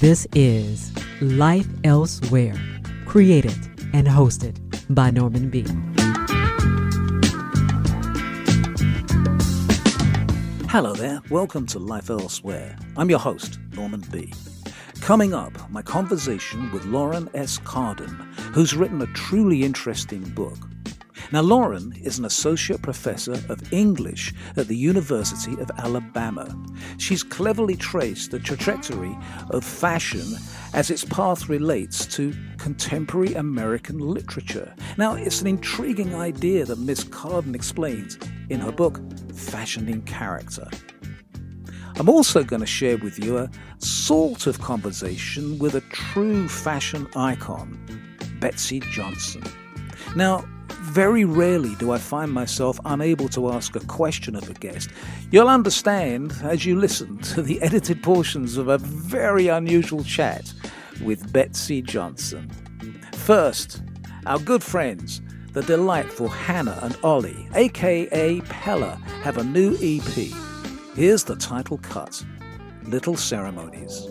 This is Life Elsewhere, created and hosted by Norman B. Hello there, welcome to Life Elsewhere. I'm your host, Norman B. Coming up, my conversation with Lauren S. Cardon, who's written a truly interesting book. Now, Lauren is an associate professor of English at the University of Alabama. She's cleverly traced the trajectory of fashion as its path relates to contemporary American literature. Now, it's an intriguing idea that Miss Cardon explains in her book, Fashioning Character. I'm also going to share with you a sort of conversation with a true fashion icon, Betsey Johnson. Now, very rarely do I find myself unable to ask a question of a guest. You'll understand as you listen to the edited portions of a very unusual chat with Betsey Johnson. First, our good friends, the delightful Hannah and Ollie, aka Pella, have a new EP. Here's the title cut Little Ceremonies.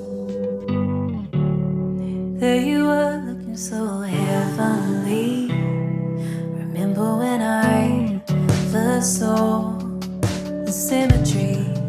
There you were looking so heavenly. Remember when I first saw the symmetry?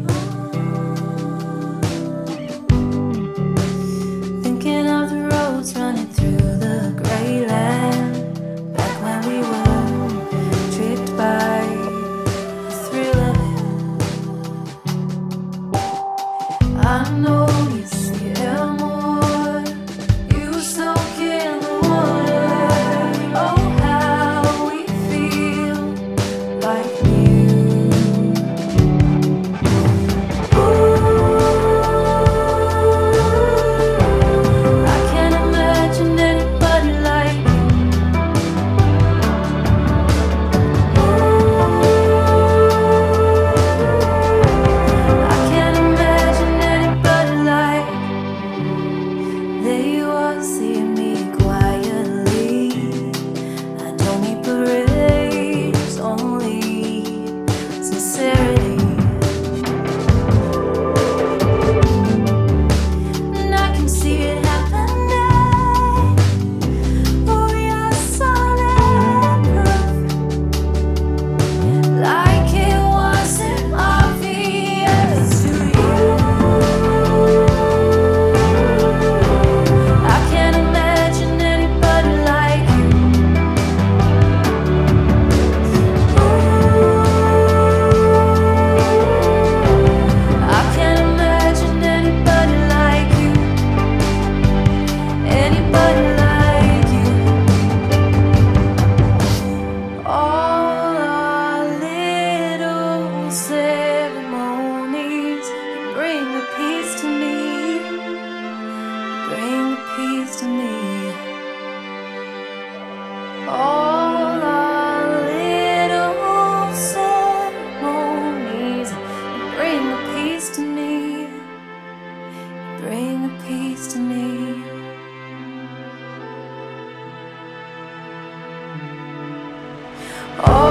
All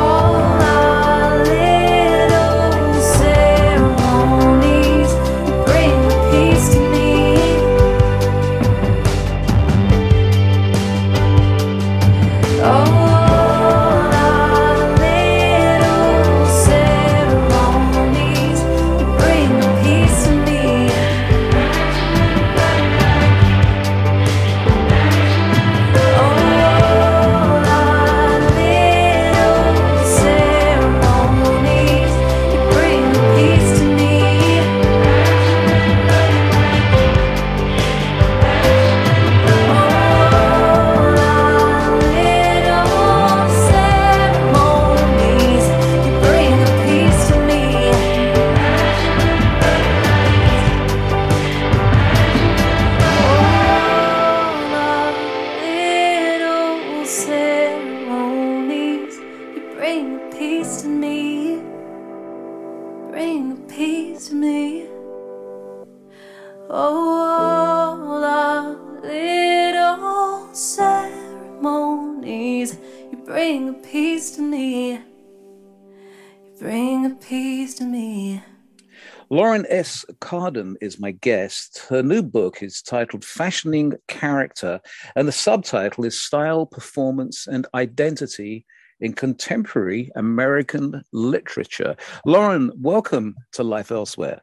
S. Cardon is my guest. Her new book is titled Fashioning Character, and the subtitle is Style, Performance, and Identity in Contemporary American Literature. Lauren, welcome to Life Elsewhere.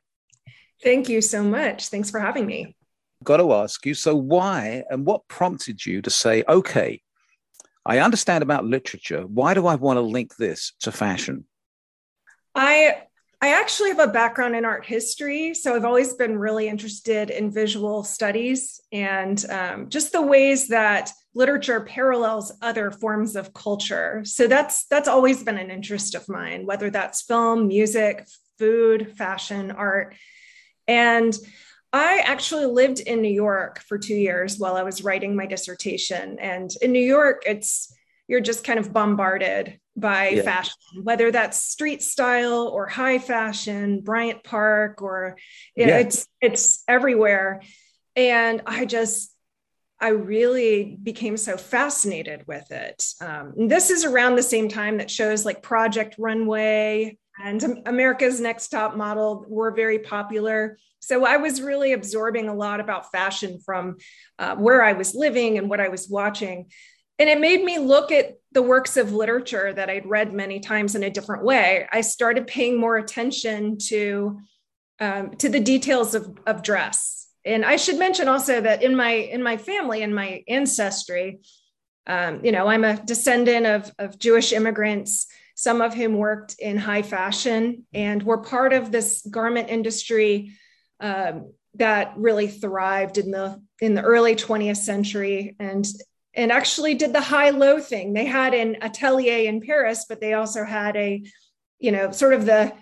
Thank you so much. Thanks for having me. Got to ask you so, why and what prompted you to say, okay, I understand about literature. Why do I want to link this to fashion? I I actually have a background in art history, so I've always been really interested in visual studies and um, just the ways that literature parallels other forms of culture. So that's that's always been an interest of mine, whether that's film, music, food, fashion, art, and I actually lived in New York for two years while I was writing my dissertation. And in New York, it's you're just kind of bombarded by yeah. fashion, whether that's street style or high fashion, Bryant Park, or you know, yeah. it's it's everywhere. And I just I really became so fascinated with it. Um, this is around the same time that shows like Project Runway and America's Next Top Model were very popular. So I was really absorbing a lot about fashion from uh, where I was living and what I was watching and it made me look at the works of literature that I'd read many times in a different way. I started paying more attention to um, to the details of, of dress. And I should mention also that in my in my family and my ancestry, um, you know, I'm a descendant of, of Jewish immigrants, some of whom worked in high fashion and were part of this garment industry um, that really thrived in the in the early 20th century and and actually did the high low thing. They had an atelier in Paris, but they also had a, you know, sort of the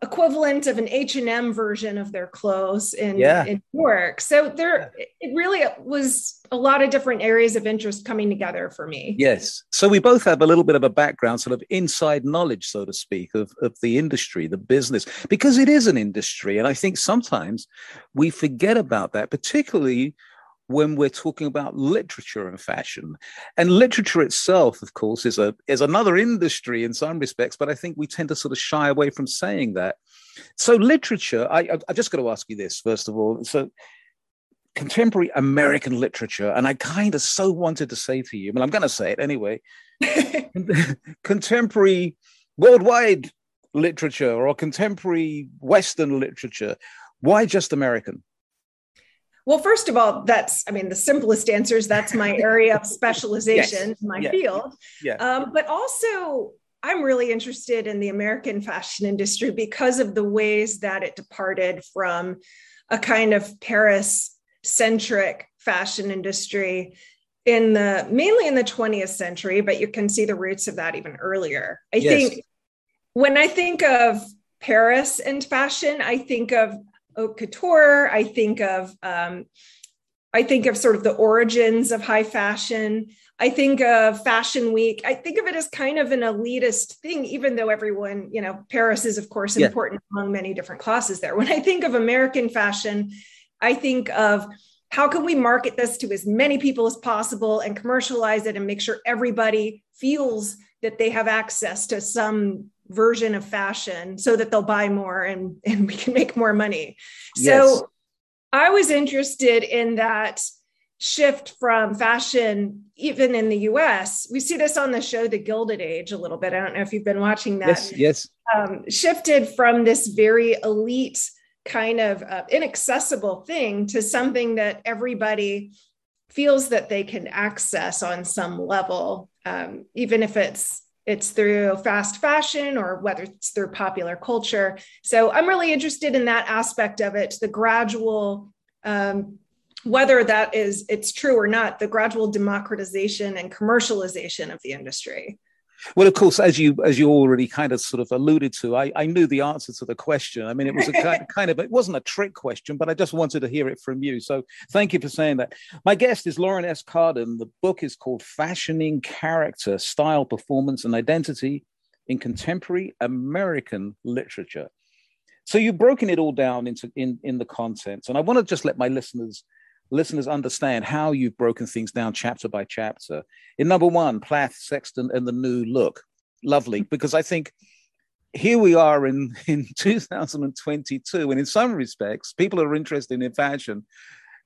equivalent of an H&M version of their clothes in, yeah. in New York. So there it really was a lot of different areas of interest coming together for me. Yes. So we both have a little bit of a background, sort of inside knowledge, so to speak, of, of the industry, the business, because it is an industry. And I think sometimes we forget about that, particularly when we're talking about literature and fashion. And literature itself, of course, is a is another industry in some respects, but I think we tend to sort of shy away from saying that. So literature, I I, I just got to ask you this first of all. So contemporary American literature, and I kind of so wanted to say to you, but I'm going to say it anyway. contemporary worldwide literature or contemporary Western literature. Why just American? Well, first of all, that's, I mean, the simplest answer is that's my area of specialization, yes. my field. Yeah. Um, but also, I'm really interested in the American fashion industry because of the ways that it departed from a kind of Paris centric fashion industry in the mainly in the 20th century, but you can see the roots of that even earlier. I yes. think when I think of Paris and fashion, I think of haute couture. I think of um, I think of sort of the origins of high fashion. I think of Fashion Week. I think of it as kind of an elitist thing, even though everyone, you know, Paris is, of course, important yeah. among many different classes there. When I think of American fashion, I think of how can we market this to as many people as possible and commercialize it and make sure everybody feels that they have access to some version of fashion so that they'll buy more and, and we can make more money. Yes. So I was interested in that shift from fashion, even in the US. We see this on the show, The Gilded Age, a little bit. I don't know if you've been watching that. Yes, yes. Um, shifted from this very elite, kind of uh, inaccessible thing to something that everybody feels that they can access on some level, um, even if it's it's through fast fashion or whether it's through popular culture. So I'm really interested in that aspect of it, the gradual, um, whether that is it's true or not, the gradual democratization and commercialization of the industry. Well, of course, as you as you already kind of sort of alluded to, I, I knew the answer to the question. I mean, it was a kind, kind of it wasn't a trick question, but I just wanted to hear it from you. So thank you for saying that. My guest is Lauren S. Cardon. The book is called "Fashioning Character, Style, Performance, and Identity in Contemporary American Literature." So you've broken it all down into in in the contents, and I want to just let my listeners listeners understand how you've broken things down chapter by chapter. In number one, Plath, Sexton, and the new look. Lovely, because I think here we are in, in 2022, and in some respects, people are interested in fashion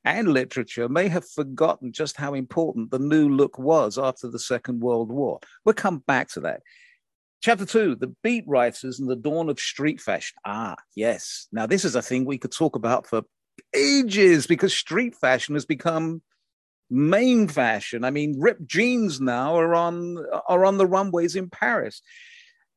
and literature may have forgotten just how important the new look was after the Second World War. We'll come back to that. Chapter two, the beat writers and the dawn of street fashion. Ah, yes. Now, this is a thing we could talk about for ages because street fashion has become main fashion. I mean, ripped jeans now are on are on the runways in Paris.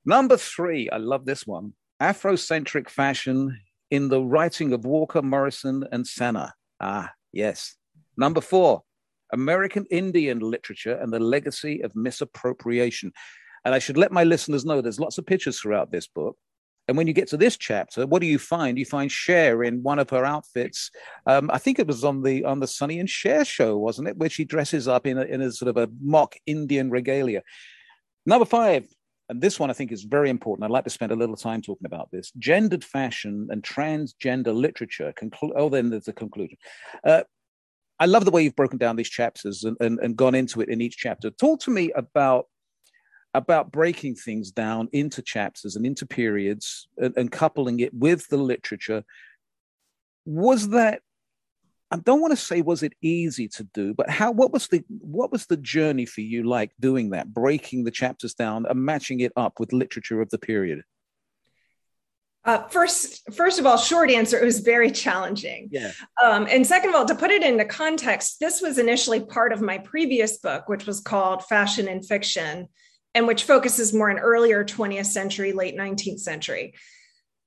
Number three, I love this one. Afrocentric fashion in the writing of Walker, Morrison, and Senna. Ah, yes. Number four, American Indian literature and the legacy of misappropriation. And I should let my listeners know there's lots of pictures throughout this book. And when you get to this chapter, what do you find? You find Cher in one of her outfits. Um, I think it was on the on the Sonny and Cher show, wasn't it, where she dresses up in a, in a sort of a mock Indian regalia. Number five, and this one I think is very important. I'd like to spend a little time talking about this: gendered fashion and transgender literature. Conclu- oh, then there's the conclusion. Uh, I love the way you've broken down these chapters and, and, and gone into it in each chapter. Talk to me about about breaking things down into chapters and into periods and, and coupling it with the literature. Was that I don't want to say was it easy to do, but how what was the what was the journey for you like doing that, breaking the chapters down and matching it up with literature of the period? Uh, first, first of all, short answer, it was very challenging. Yeah. Um, and second of all, to put it into context, this was initially part of my previous book, which was called Fashion and Fiction, and which focuses more on earlier 20th century, late 19th century.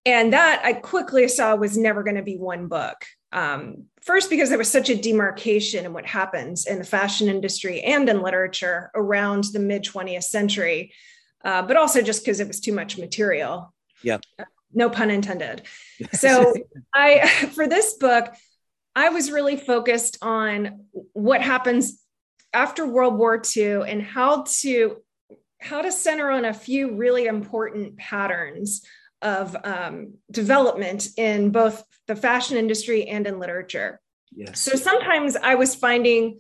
And that I quickly saw was never going to be one book. Um, first, because there was such a demarcation in what happens in the fashion industry and in literature around the mid 20th century, uh, but also just because it was too much material. Yeah. No pun intended. So, I, for this book, I was really focused on what happens after World War II and how to how to center on a few really important patterns of um, development in both the fashion industry and in literature. Yes. So sometimes I was finding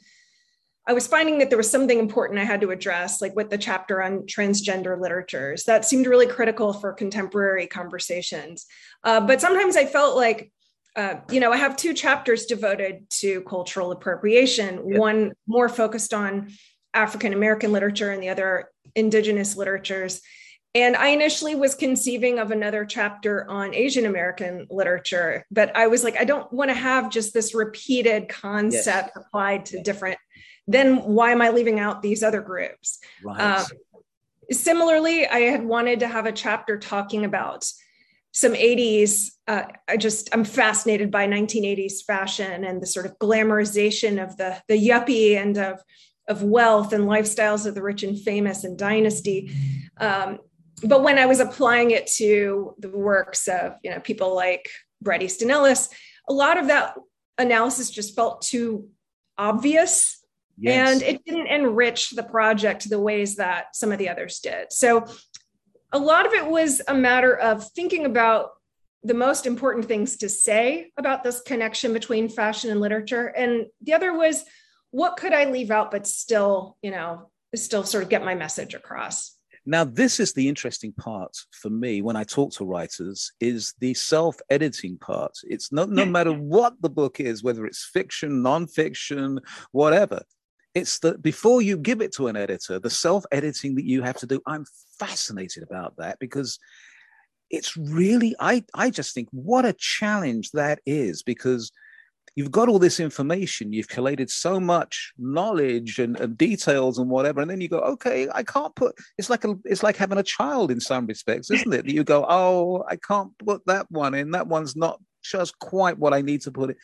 I was finding that there was something important I had to address, like with the chapter on transgender literatures. That seemed really critical for contemporary conversations. Uh, but sometimes I felt like, uh, you know, I have two chapters devoted to cultural appropriation, yeah. one more focused on African American literature and the other indigenous literatures. And I initially was conceiving of another chapter on Asian American literature, but I was like, I don't want to have just this repeated concept yes. applied to different. Then why am I leaving out these other groups? Right. Um, similarly, I had wanted to have a chapter talking about some 80s. Uh, I just I'm fascinated by 1980s fashion and the sort of glamorization of the the yuppie and of of wealth and lifestyles of the rich and famous and dynasty. Um, but when I was applying it to the works of you know people like Bret Easton Ellis, a lot of that analysis just felt too obvious, yes. and it didn't enrich the project the ways that some of the others did. So a lot of it was a matter of thinking about the most important things to say about this connection between fashion and literature, and the other was what could I leave out but still, you know, still sort of get my message across. Now, this is the interesting part for me when I talk to writers is the self-editing part. It's not no matter what the book is, whether it's fiction, non-fiction, whatever. It's that before you give it to an editor, the self-editing that you have to do. I'm fascinated about that because it's really I I just think what a challenge that is because you've got all this information, you've collated so much knowledge and, and, details and whatever, and then you go, okay, I can't put. It's like a, it's like having a child in some respects, isn't it? That you go, oh, I can't put that one in. That one's not just quite what I need to put it.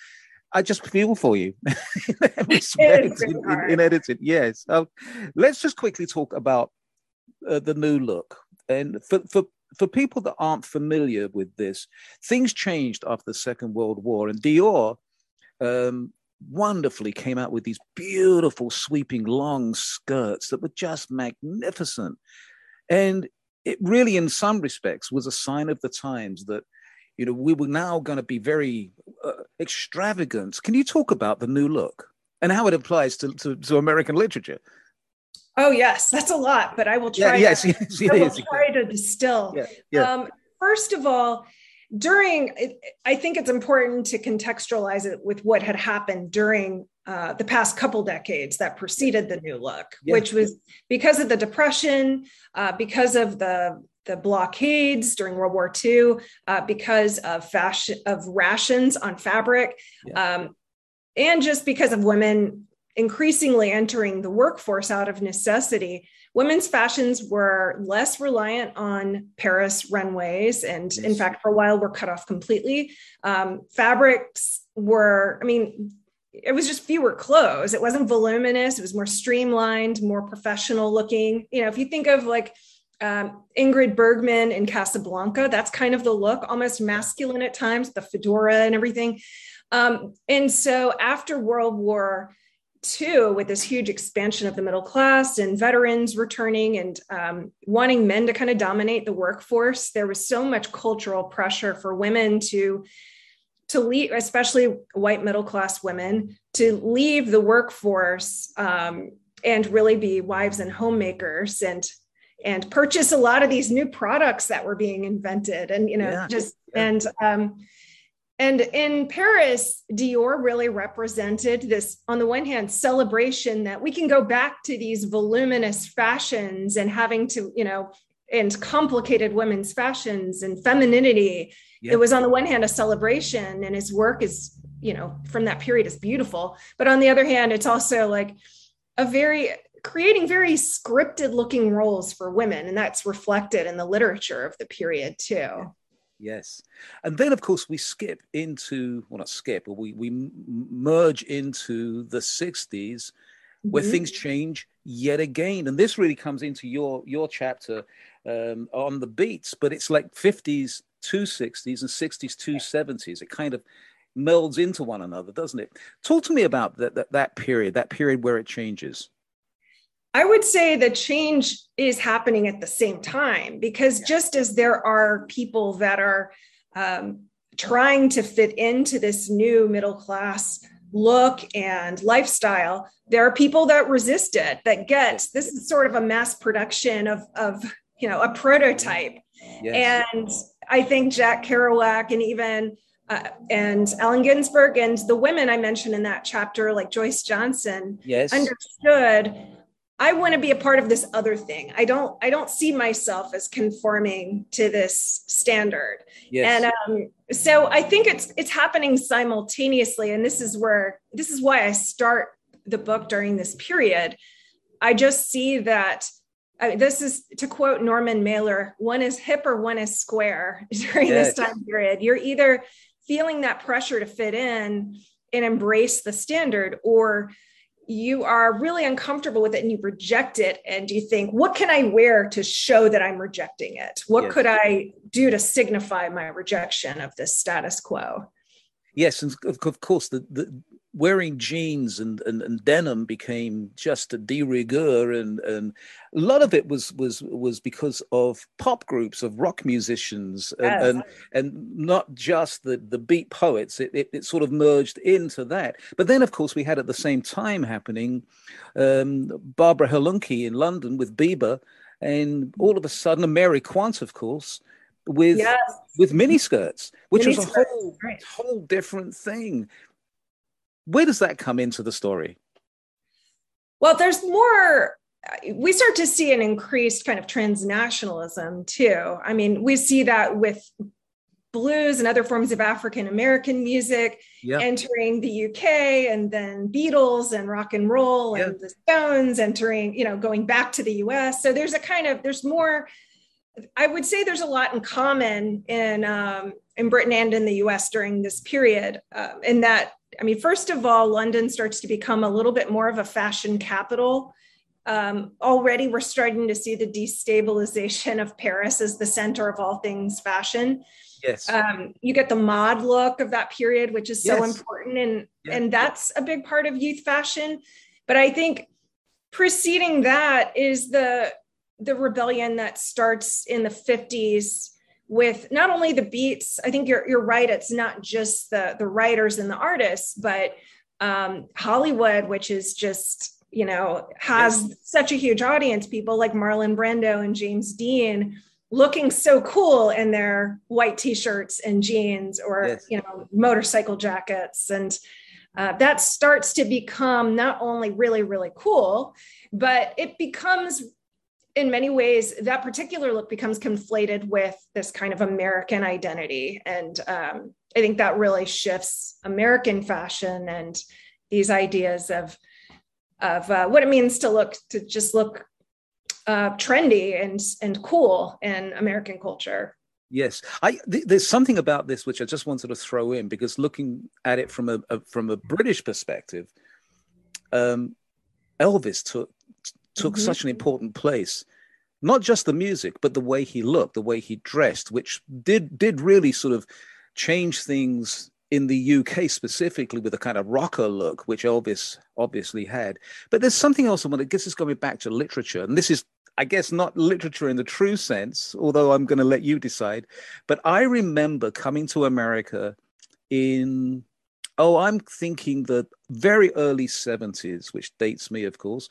I just feel for you in, respect, in, in, in, editing. Yes. Um, let's just quickly talk about uh, the new look. And for, for for people that aren't familiar with this, things changed after the Second World War, and Dior um, wonderfully came out with these beautiful, sweeping, long skirts that were just magnificent. And it really, in some respects, was a sign of the times that, you know, we were now going to be very uh, extravagant. Can you talk about the new look and how it applies to, to, to American literature? Oh yes, that's a lot, but I will try. Yeah, yes, to, yes, I will yes, try to distill. Yeah, yeah. Um, first of all, during I think it's important to contextualize it with what had happened during uh, the past couple decades that preceded the new look, Yeah. which was because of the depression, uh, because of the the blockades during World War II, uh, because of fashion of rations on fabric, um, and just because of women increasingly entering the workforce out of necessity. Women's fashions were less reliant on Paris runways, and in fact, for a while, were cut off completely. Um, fabrics were, I mean, it was just fewer clothes. It wasn't voluminous. It was more streamlined, more professional looking. You know, if you think of like um, Ingrid Bergman in Casablanca, that's kind of the look, almost masculine at times, the fedora and everything. Um, and so after World War II, with this huge expansion of the middle class and veterans returning and um, wanting men to kind of dominate the workforce, there was so much cultural pressure for women to to leave, especially white middle class women, to leave the workforce um, and really be wives and homemakers and and purchase a lot of these new products that were being invented and you know Yeah. just and um, and in Paris, Dior really represented this, on the one hand, celebration that we can go back to these voluminous fashions and having to, you know, and complicated women's fashions and femininity. Yeah. It was on the one hand a celebration, and his work is, you know, from that period is beautiful. But on the other hand, it's also like a very creating very scripted looking roles for women, and that's reflected in the literature of the period too. Yes. And then, of course, we skip into, well, not skip, but we, we merge into the 60s where Mhm. things change yet again. And this really comes into your, your chapter um, on the beats, but it's like 50s to 60s and 60s to 70s. It kind of melds into one another, doesn't it? Talk to me about that, that, that period, that period where it changes. I would say the change is happening at the same time because just as there are people that are um, trying to fit into this new middle class look and lifestyle, there are people that resist it, that get this is sort of a mass production of, of you know, a prototype. Yes. And I think Jack Kerouac and even uh, and Allen Ginsberg and the women I mentioned in that chapter, like Joyce Johnson, yes. understood i want to be a part of this other thing i don't i don't see myself as conforming to this standard yes. and um, so i think it's it's happening simultaneously and this is where this is why i start the book during this period i just see that I this is to quote Norman Mailer one is hip or one is square during Yes. this time period. You're either feeling that pressure to fit in and embrace the standard, or you are really uncomfortable with it and you reject it and you think, what can I wear to show that I'm rejecting it? What Yes. could I do to signify my rejection of this status quo? Yes, and of, of course, the, the wearing jeans and, and, and denim became just a de rigueur, and, and a lot of it was was was because of pop groups of rock musicians, and Yes. and, and not just the the beat poets. It, it it sort of merged into that. But then, of course, we had at the same time happening um, Barbara Hulanicki in London with Biba, and all of a sudden, Mary Quant, of course, with Yes. with miniskirts, which was a whole right. whole different thing. Where does that come into the story? Well, there's more. We start to see an increased kind of transnationalism too. I mean, we see that with blues and other forms of African American music Yeah, entering the UK and then Beatles and rock and roll and the Stones entering, you know, going back to the US. So there's a kind of, there's more, I would say there's a lot in common in, um, in Britain and in the US during this period. Um, in that, I mean, first of all, London starts to become a little bit more of a fashion capital. Um, already, we're starting to see the destabilization of Paris as the center of all things fashion yes, um, you get the mod look of that period, which is so Yes. important, and Yeah. and that's a big part of youth fashion. But I think preceding that is the the rebellion that starts in the 50s with not only the beats. I think you're you're right. It's not just the the writers and the artists, but um, Hollywood, which is just you know, has such a huge audience. People like Marlon Brando and James Dean looking so cool in their white t-shirts and jeans or yes. you know motorcycle jackets and uh, that starts to become not only really really cool but it becomes in many ways that particular look becomes conflated with this kind of american identity and um, i think that really shifts american fashion and these ideas of of uh, what it means to look to just look uh, trendy and and cool in American culture. Yes, I th- there's something about this which I just wanted to throw in because looking at it from a, a from a British perspective, um, Elvis took took mm-hmm. such an important place. Not just the music, but the way he looked, the way he dressed, which did did really sort of change things in the UK specifically with a kind of rocker look, which Elvis obviously had. But there's something else I want to guess is going back to literature, and this is I guess not literature in the true sense, although I'm going to let you decide. But I remember coming to America in, oh, I'm thinking the very early 70s, which dates me, of course.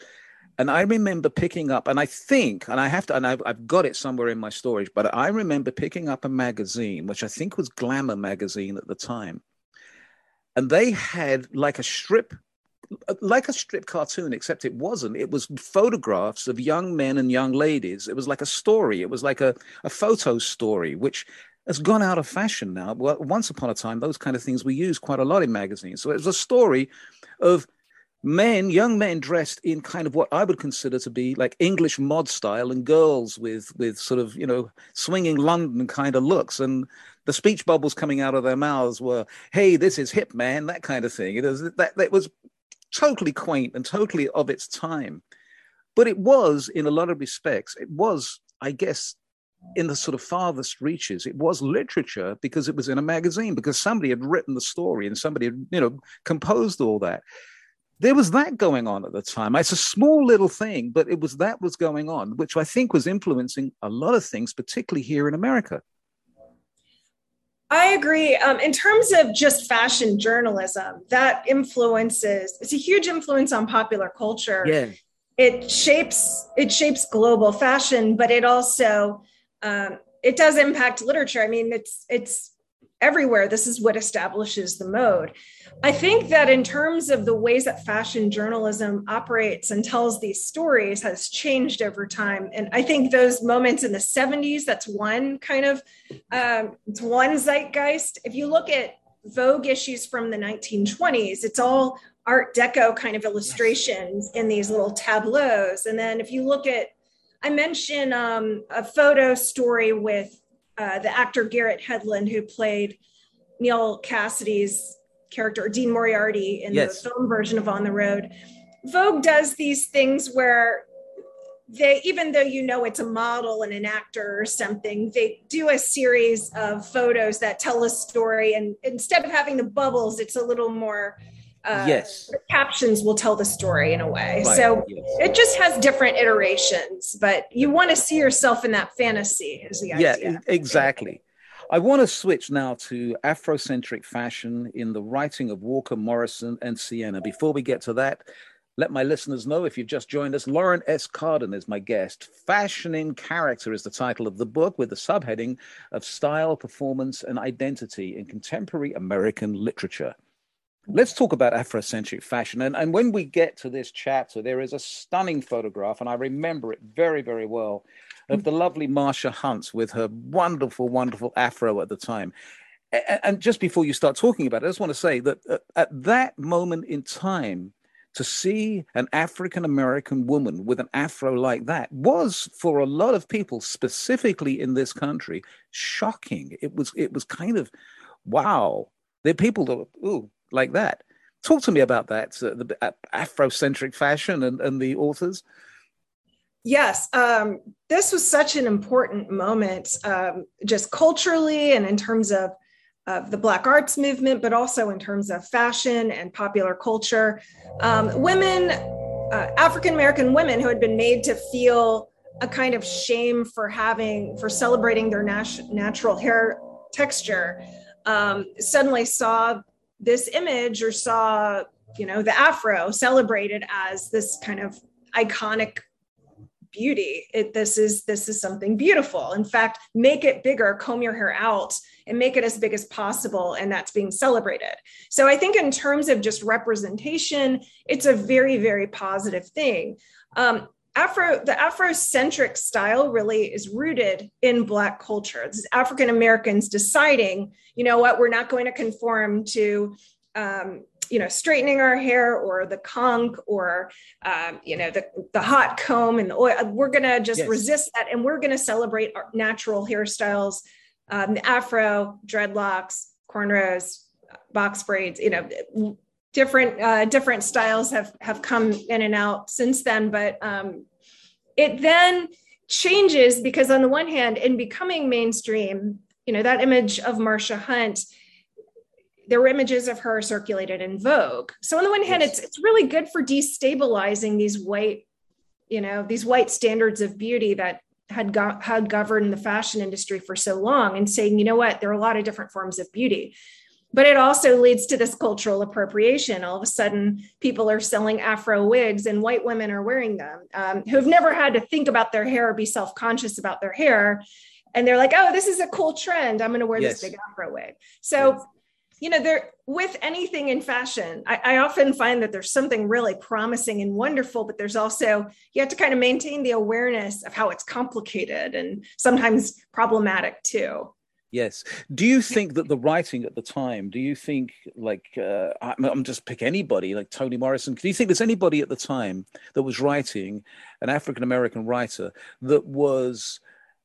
And I remember picking up, and I think, and I have to, and I've, I've got it somewhere in my storage, but I remember picking up a magazine, which I think was Glamour magazine at the time. And they had like a strip like a strip cartoon, except it wasn't. It was photographs of young men and young ladies. It was like a story. It was like a, a photo story, which has gone out of fashion now. Well, once upon a time, those kind of things were used quite a lot in magazines. So it was a story of men, young men dressed in kind of what I would consider to be like English mod style, and girls with with sort of you know swinging London kind of looks, and the speech bubbles coming out of their mouths were, "Hey, this is hip, man," that kind of thing. It was that that was totally quaint and totally of its time. But it was, in a lot of respects, it was, I guess, in the sort of farthest reaches, it was literature because it was in a magazine, because somebody had written the story and somebody had, you know, composed all that. There was that going on at the time. It's a small little thing, but it was that was going on, which I think was influencing a lot of things, particularly here in America. I agree. Um, in terms of just fashion journalism, that influences. It's a huge influence on popular culture. Yeah. It shapes it shapes global fashion, but it also um, it does impact literature. I mean, it's it's everywhere. This is what establishes the mode. I think that in terms of the ways that fashion journalism operates and tells these stories has changed over time. And I think those moments in the 70s, that's one kind of, um, it's one zeitgeist. If you look at Vogue issues from the 1920s, it's all Art Deco kind of illustrations in these little tableaus. And then if you look at, I mentioned um, a photo story with uh, the actor Garrett Hedlund, who played Neal Cassady's character, Dean Moriarty, in yes. the film version of On the Road. Vogue does these things where they, even though you know it's a model and an actor or something, they do a series of photos that tell a story. And instead of having the bubbles, it's a little more. Uh, yes. captions will tell the story in a way. Right. So yes. it just has different iterations, but you want to see yourself in that fantasy, is the idea. Yeah, exactly. I want to switch now to Afrocentric fashion in the writing of Walker Morrison and Senna. Before we get to that, let my listeners know if you've just joined us, Lauren S. Cardon is my guest. Fashioning Character is the title of the book with the subheading of Style, Performance, and Identity in Contemporary American Literature. Let's talk about Afrocentric fashion. And, and when we get to this chapter, there is a stunning photograph, and I remember it very, very well, of the lovely Marsha Hunt with her wonderful, wonderful afro at the time. And just before you start talking about it, I just want to say that uh, at that moment in time, to see an African American woman with an afro like that was for a lot of people, specifically in this country, shocking. It was it was kind of wow. There are people that ooh like that. Talk to me about that, uh, the uh, Afrocentric fashion and, and the authors. Yes, um, this was such an important moment, um, just culturally and in terms of, of the Black arts movement, but also in terms of fashion and popular culture. Um, women, uh, African American women who had been made to feel a kind of shame for having, for celebrating their nat- natural hair texture, um, suddenly saw this image or saw you know, the afro celebrated as this kind of iconic beauty. It, this is this is something beautiful. In fact, make it bigger, comb your hair out, and make it as big as possible, and that's being celebrated. So I think in terms of just representation, it's a very very positive thing. Um, Afro, the Afrocentric style really is rooted in Black culture. This is African Americans deciding, you know what, we're not going to conform to um, you know straightening our hair or the conk or um, you know the, the hot comb and the oil we're going to just yes. resist that and we're going to celebrate our natural hairstyles um, the afro dreadlocks cornrows box braids you know different uh, different styles have have come in and out since then but um, it then changes because on the one hand in becoming mainstream you know that image of marsha hunt there were images of her circulated in Vogue. So on the one hand, yes. it's it's really good for destabilizing these white, you know, these white standards of beauty that had got had governed the fashion industry for so long, and saying, you know what, there are a lot of different forms of beauty. But it also leads to this cultural appropriation. All of a sudden, people are selling Afro wigs, and white women are wearing them um, who have never had to think about their hair or be self conscious about their hair and they're like, oh, this is a cool trend. I'm going to wear yes. this big afro wig. So yes you know there with anything in fashion I, I, often find that there's something really promising and wonderful but there's also you have to kind of maintain the awareness of how it's complicated and sometimes problematic too yes. Do you think that the writing at the time do you think like uh, i'm just pick anybody like toni morrison do you think there's anybody at the time that was writing an african american writer that was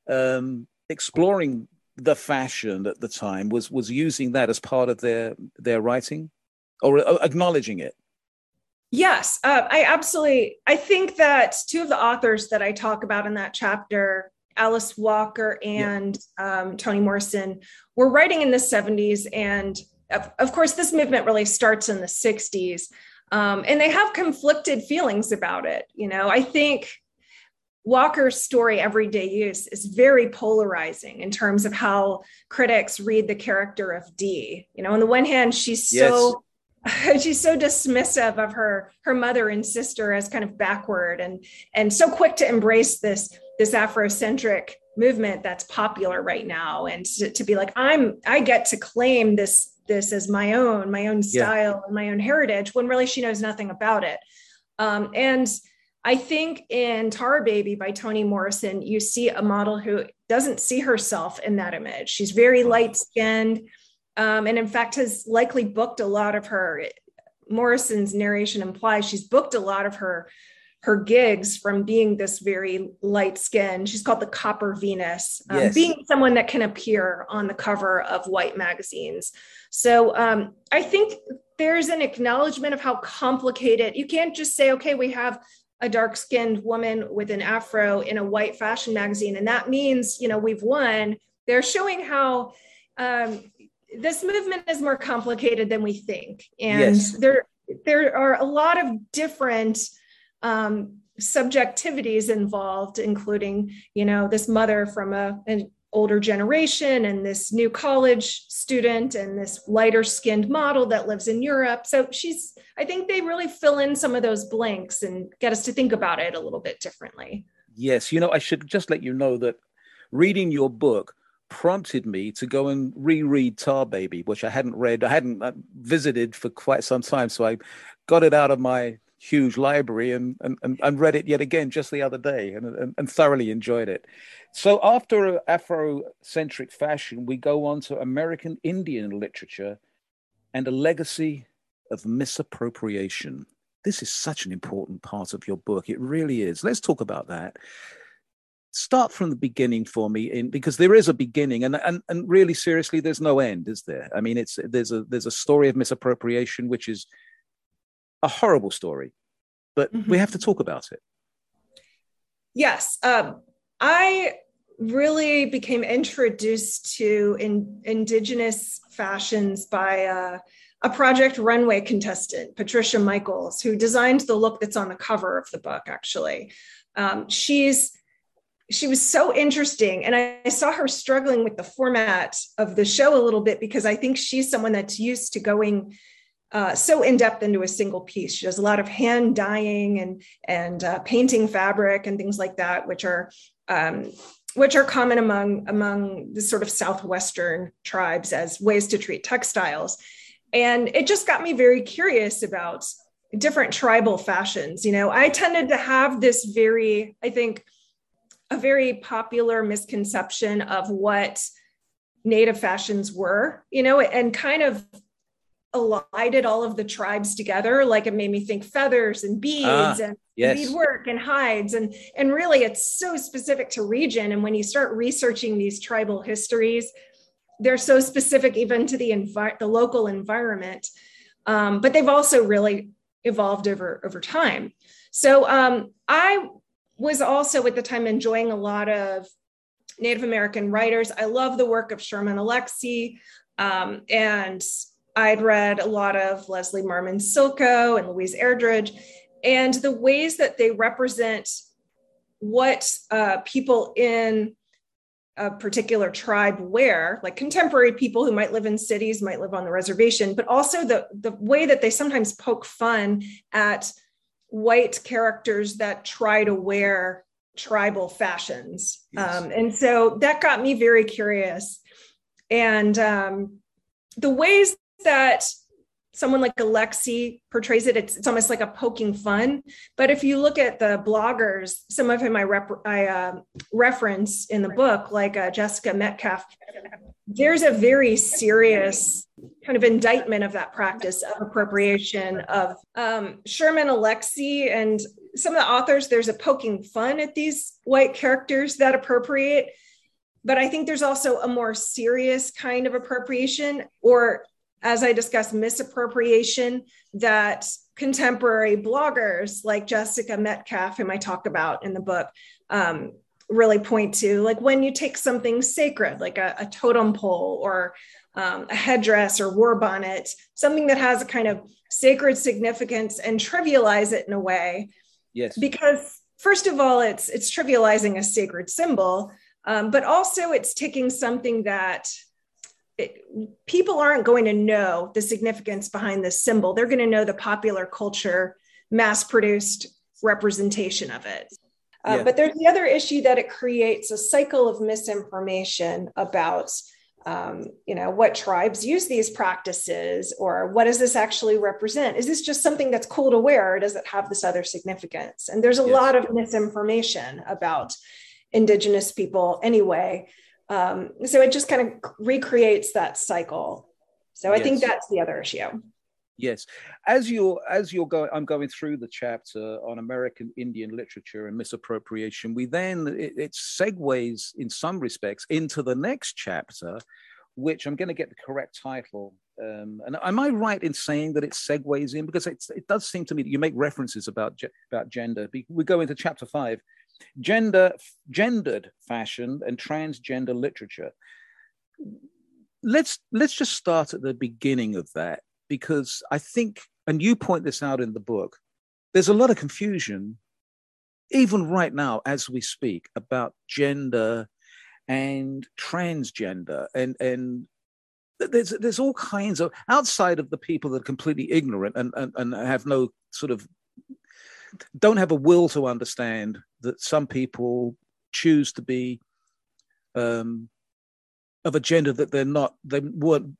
um, exploring the fashion at the time was was using that as part of their their writing or uh, acknowledging it? Yes. Uh, i absolutely i think that two of the authors that i talk about in that chapter alice walker and yeah. um, toni morrison were writing in the 70s and of, of course this movement really starts in the 60s um, and they have conflicted feelings about it you know i think Walker's story, Everyday Use, is very polarizing in terms of how critics read the character of Dee. You know, on the one hand, she's so yes. she's so dismissive of her her mother and sister as kind of backward and and so quick to embrace this this Afrocentric movement that's popular right now and to, to be like I'm I get to claim this this as my own my own style yeah. and my own heritage when really she knows nothing about it. Um, and I think in Tar Baby by Toni Morrison, you see a model who doesn't see herself in that image. She's very light skinned, um, and in fact, has likely booked a lot of her. Morrison's narration implies she's booked a lot of her her gigs from being this very light skin. She's called the Copper Venus, um, yes. being someone that can appear on the cover of white magazines. So um, I think there's an acknowledgement of how complicated you can't just say, okay, we have a dark skinned woman with an afro in a white fashion magazine. And that means, you know, we've won. They're showing how um, this movement is more complicated than we think. And yes. there, there are a lot of different um, subjectivities involved, including, you know, this mother from a, an older generation and this new college student and this lighter skinned model that lives in Europe. So she's, I think they really fill in some of those blanks and get us to think about it a little bit differently. Yes. You know, I should just let you know that reading your book prompted me to go and reread Tar Baby, which I hadn't read, I hadn't uh, visited for quite some time. So I got it out of my huge library and, and, and read it yet again just the other day and, and, and thoroughly enjoyed it. So after Afrocentric fashion, we go on to American Indian literature and a legacy of misappropriation. This is such an important part of your book. It really is. Let's talk about that. Start from the beginning for me, in because there is a beginning, and and and really seriously, there's no end, is there? I mean, it's there's a there's a story of misappropriation which is a horrible story, but mm-hmm. we have to talk about it. Yes, um, I really became introduced to in, indigenous fashions by uh, a project runway contestant patricia michaels who designed the look that's on the cover of the book actually um, she's she was so interesting and I, I, saw her struggling with the format of the show a little bit because i think she's someone that's used to going uh, so in depth into a single piece. She does a lot of hand dyeing and and uh, painting fabric and things like that, which are um, which are common among among the sort of southwestern tribes as ways to treat textiles. And it just got me very curious about different tribal fashions. You know, I tended to have this very, I think, a very popular misconception of what native fashions were, you know, and kind of elided all of the tribes together. Like it made me think feathers and beads ah, and yes. beadwork and hides. And, and really it's so specific to region. And when you start researching these tribal histories, they're so specific even to the envi- the local environment. Um, but they've also really evolved over over time. So um, I was also at the time enjoying a lot of Native American writers. I love the work of Sherman Alexie, um, and I'd read a lot of Leslie Marmon Silko and Louise Erdrich, and the ways that they represent what uh, people in a particular tribe wear, like contemporary people who might live in cities, might live on the reservation, but also the, the way that they sometimes poke fun at white characters that try to wear tribal fashions. Yes. Um, and so that got me very curious. And um, the ways that someone like Alexie portrays it, it's, it's almost like a poking fun. But if you look at the bloggers, some of whom I, rep- I uh, reference in the book, like uh, Jessica Metcalfe, there's a very serious kind of indictment of that practice of appropriation of um, Sherman Alexie and some of the authors. There's a poking fun at these white characters that appropriate. But I think there's also a more serious kind of appropriation or as I discussed, misappropriation that contemporary bloggers like Jessica Metcalfe, whom I talk about in the book, um, really point to. Like when you take something sacred, like a, a totem pole or um, a headdress or war bonnet, something that has a kind of sacred significance, and trivialize it in a way. Yes. Because first of all, it's it's trivializing a sacred symbol, um, but also it's taking something that it, people aren't going to know the significance behind this symbol. They're going to know the popular culture, mass produced representation of it. Uh, yeah. But there's the other issue that it creates a cycle of misinformation about, um, you know, what tribes use these practices or what does this actually represent? Is this just something that's cool to wear or does it have this other significance? And there's a yes. lot of misinformation about Indigenous people anyway. Um, so it just kind of recreates that cycle. So I yes. think that's the other issue. Yes, as you're as you're going, I'm going through the chapter on American Indian literature and misappropriation. We then it, it segues in some respects into the next chapter, which I'm going to get the correct title. Um, and am I right in saying that it segues in because it does seem to me that you make references about about gender. We go into chapter five, gender, gendered fashion and transgender literature. Let's let's just start at the beginning of that because I think, and you point this out in the book, there's a lot of confusion, even right now as we speak, about gender and transgender and and there's there's all kinds of outside of the people that are completely ignorant and, and, and have no sort of don't have a will to understand that some people choose to be um, of a gender that they're not they weren't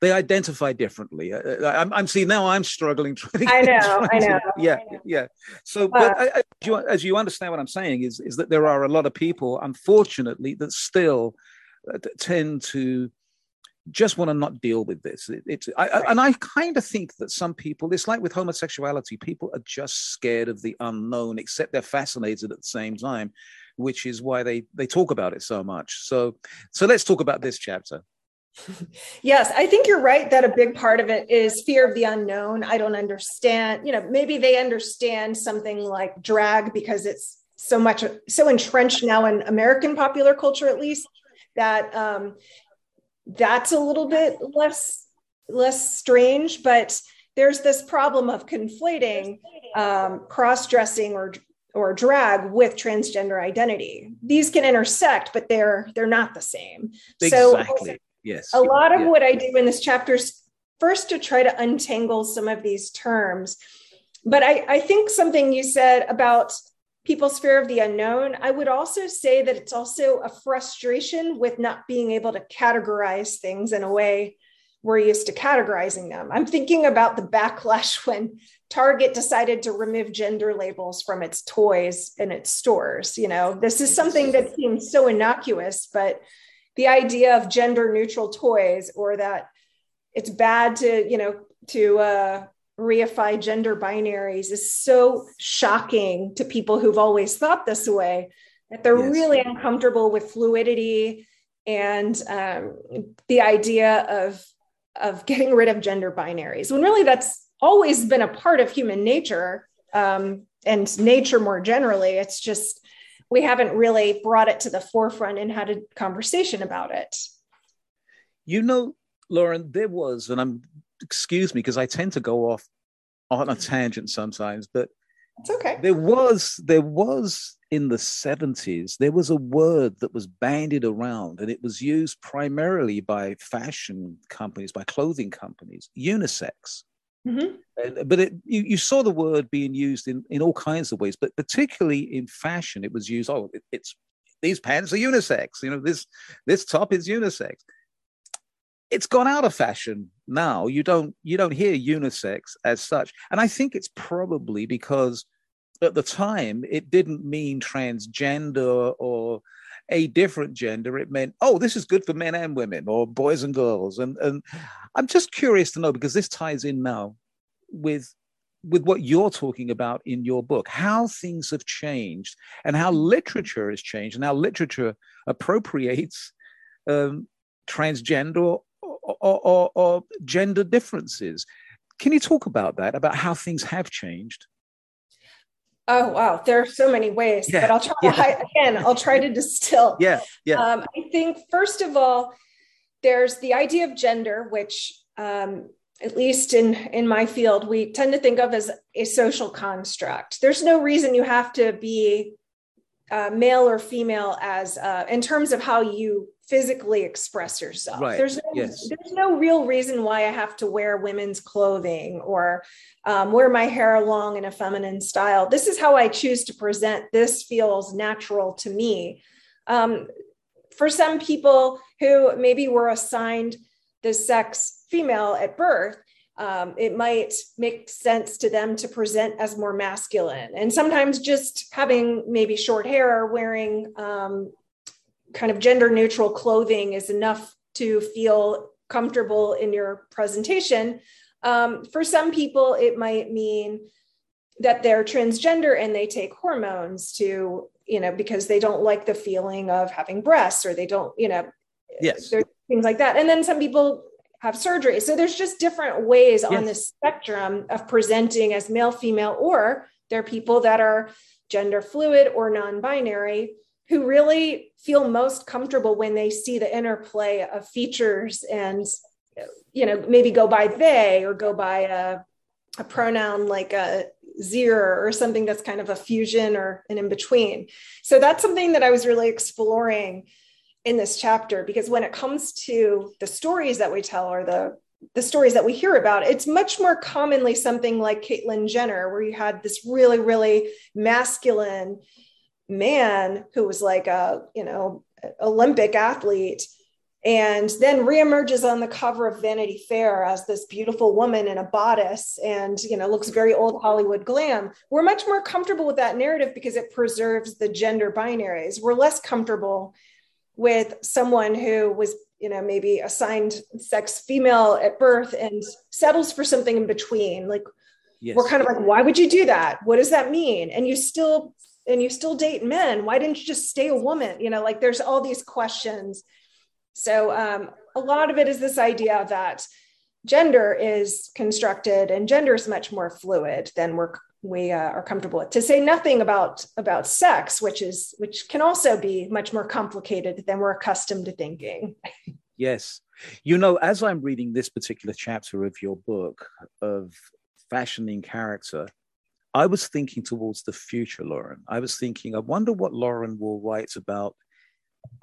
they identify differently I, am I'm see now i'm struggling trying i know i know yeah I know. yeah so but I, I, you, as you understand what i'm saying is is that there are a lot of people unfortunately that still uh, tend to just want to not deal with this. It, it's I, right. and I kind of think that some people, it's like with homosexuality, people are just scared of the unknown, except they're fascinated at the same time, which is why they they talk about it so much. So so let's talk about this chapter. Yes, I think you're right that a big part of it is fear of the unknown. I don't understand, you know, maybe they understand something like drag because it's so much so entrenched now in American popular culture at least that um, that's a little bit less less strange but there's this problem of conflating um, cross-dressing or or drag with transgender identity these can intersect but they're they're not the same exactly. so yes a lot of yeah. what i do in this chapter is first to try to untangle some of these terms. But I, I think something you said about people's fear of the unknown, I would also say that it's also a frustration with not being able to categorize things in a way we're used to categorizing them. I'm thinking about the backlash when Target decided to remove gender labels from its toys in its stores. You know, this is something that seems so innocuous, but the idea of gender neutral toys or that it's bad to, you know, to uh, reify gender binaries is so shocking to people who've always thought this way that they're yes. really uncomfortable with fluidity and um, the idea of of getting rid of gender binaries when really that's always been a part of human nature um, and nature more generally it's just we haven't really brought it to the forefront and had a conversation about it you know lauren there was and i'm excuse me because i tend to go off on a tangent sometimes but it's okay there was there was in the 70s, there was a word that was bandied around and it was used primarily by fashion companies, by clothing companies, unisex. Mm-hmm. but it, you, you, saw the word being used in, in all kinds of ways, but particularly in fashion, it was used. Oh, it, it's these pants are unisex. You know, this this top is unisex. It's gone out of fashion now. You don't you don't hear unisex as such, and I think it's probably because at the time, it didn't mean transgender or a different gender. It meant, oh, this is good for men and women or boys and girls. And, and I'm just curious to know because this ties in now with with what you're talking about in your book, how things have changed and how literature has changed and how literature appropriates um, transgender or, or, or, gender differences. Can you talk about that, about how things have changed? Oh wow, there are so many ways, yeah, but I'll try yeah. again. I'll try to distill. Yeah, yeah. Um, I think first of all, there's the idea of gender, which um, at least in in my field, we tend to think of as a social construct. There's no reason you have to be uh, male or female as uh, in terms of how you physically express yourself. Right. There's no, yes. there's no real reason why I have to wear women's clothing or um, wear my hair long in a feminine style. This is how I choose to present. This feels natural to me. Um, for some people who maybe were assigned the sex female at birth, um, it might make sense to them to present as more masculine. And sometimes just having maybe short hair or wearing um, kind of gender neutral clothing is enough to feel comfortable in your presentation. Um, for some people, it might mean that they're transgender and they take hormones to, you know, because they don't like the feeling of having breasts or they don't, you know, yes, things like that. And then some people have surgery. So there's just different ways yes. on the spectrum of presenting as male, female, or there are people that are gender fluid or non binary who really feel most comfortable when they see the interplay of features and you know maybe go by they or go by a, a pronoun like a zir or something that's kind of a fusion or an in between so that's something that i was really exploring in this chapter because when it comes to the stories that we tell or the the stories that we hear about, it's much more commonly something like Caitlyn Jenner, where you had this really, really masculine man who was like a you know olympic athlete and then reemerges on the cover of vanity fair as this beautiful woman in a bodice and you know looks very old hollywood glam. We're much more comfortable with that narrative because it preserves the gender binaries. We're less comfortable with someone who was you know maybe assigned sex female at birth and settles for something in between. Like yes. we're kind of like why would you do that? What does that mean? And you still and you still date men why didn't you just stay a woman? You know like there's all these questions. So um, a lot of it is this idea that gender is constructed and gender is much more fluid than we're we uh, are comfortable with. To say nothing about about sex which is which can also be much more complicated than we're accustomed to thinking. Yes. You know as i'm reading this particular chapter of your book of fashioning character I was thinking towards the future, Lauren. I was thinking, I wonder what Lauren will write about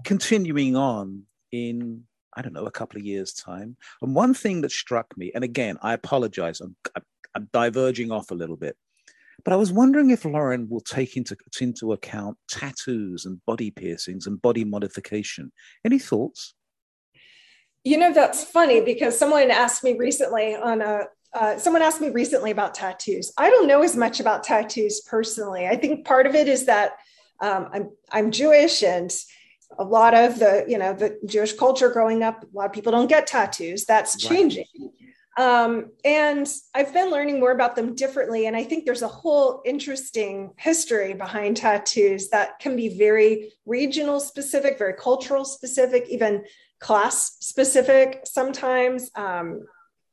continuing on in I don't know, a couple of years' time. And one thing that struck me, and again, I apologize, I'm, I'm diverging off a little bit, but I was wondering if Lauren will take into, into account tattoos and body piercings and body modification. Any thoughts? You know, that's funny because someone asked me recently on a uh, someone asked me recently about tattoos. I don't know as much about tattoos personally. I think part of it is that um, I'm I'm Jewish, and a lot of the you know the Jewish culture growing up, a lot of people don't get tattoos. That's changing. Right. Um, and I've been learning more about them differently. And I think there's a whole interesting history behind tattoos that can be very regional specific, very cultural specific, even class specific sometimes. Um,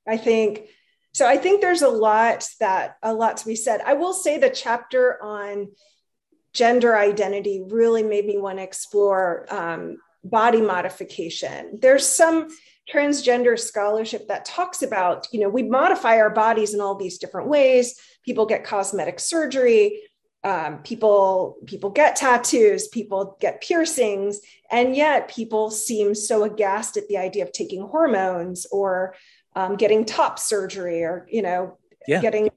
I think so. I think there's a lot that a lot to be said. I will say the chapter on gender identity really made me want to explore um, body modification. There's some transgender scholarship that talks about, you know, we modify our bodies in all these different ways. People get cosmetic surgery. Um, people people get tattoos people get piercings and yet people seem so aghast at the idea of taking hormones or um, getting top surgery or you know yeah. getting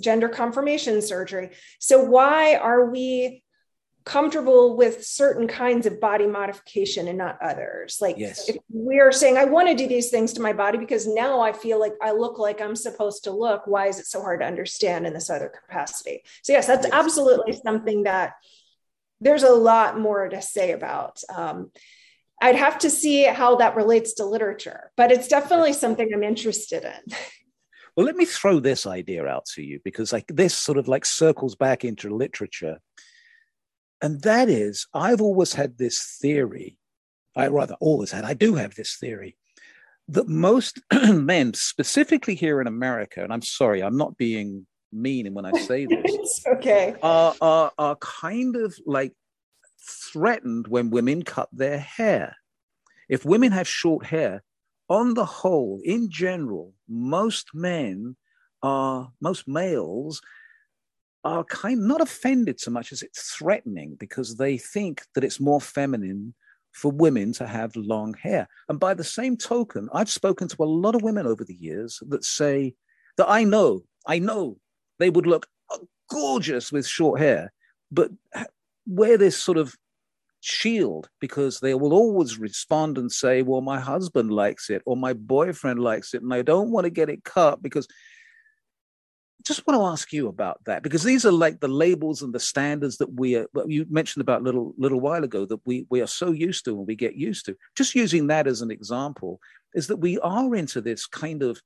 gender confirmation surgery so why are we comfortable with certain kinds of body modification and not others. Like yes. we're saying, I want to do these things to my body because now I feel like I look like I'm supposed to look. Why is it so hard to understand in this other capacity? So, yes, that's yes. absolutely something that there's a lot more to say about. Um, I'd have to see how that relates to literature, but it's definitely something I'm interested in. Well, let me throw this idea out to you because like this sort of like circles back into literature. And that is, I've always had this theory, I rather always had, I do have this theory that most men, specifically here in America, and I'm sorry, I'm not being mean when I say this, okay, are, are, are kind of like threatened when women cut their hair. If women have short hair, on the whole, in general, most men are, most males are kind not offended so much as it's threatening because they think that it's more feminine for women to have long hair. And by the same token, I've spoken to a lot of women over the years that say that I know, I know they would look gorgeous with short hair, but wear this sort of shield because they will always respond and say, Well, my husband likes it or my boyfriend likes it, and I don't want to get it cut because just want to ask you about that because these are like the labels and the standards that we are you mentioned about little little while ago that we we are so used to and we get used to. Just using that as an example is that we are into this kind of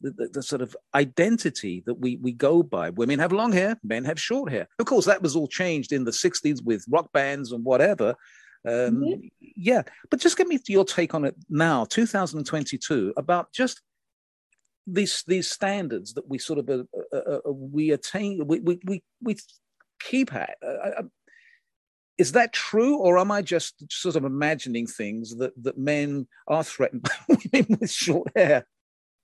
the, the, the, sort of identity that we we go by. Women have long hair men have short hair. Of course that was all changed in the 60s with rock bands and whatever. Um, mm-hmm. yeah but just give me your take on it now 2022 about just these these standards that we sort of uh, uh, uh, uh we attain we we we, we keep at. Uh, uh, is that true or am i just sort of imagining things that that men are threatened by women with short hair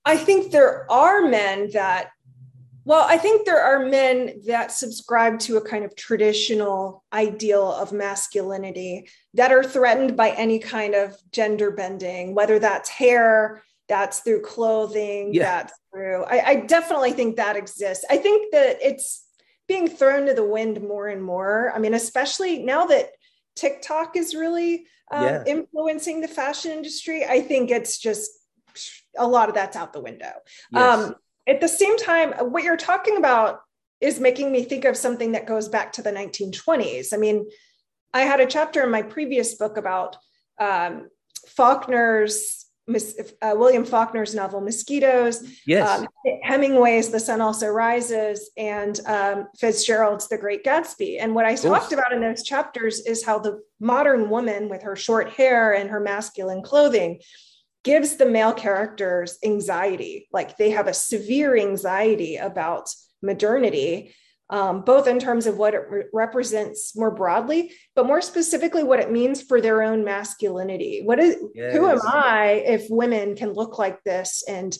i think there are men that well i think there are men that subscribe to a kind of traditional ideal of masculinity that are threatened by any kind of gender bending whether that's hair that's through clothing yeah. that's through I, I definitely think that exists i think that it's being thrown to the wind more and more i mean especially now that tiktok is really um, yeah. influencing the fashion industry i think it's just a lot of that's out the window yes. um, at the same time what you're talking about is making me think of something that goes back to the 1920s i mean i had a chapter in my previous book about um, faulkner's uh, William Faulkner's novel Mosquitoes, yes. Um, Hemingway's The Sun Also Rises, and um, Fitzgerald's The Great Gatsby. And what I talked about in those chapters is how the modern woman with her short hair and her masculine clothing gives the male characters anxiety. Like they have a severe anxiety about modernity um, both in terms of what it re- represents more broadly, but more specifically what it means for their own masculinity. What is yes. who am I if women can look like this and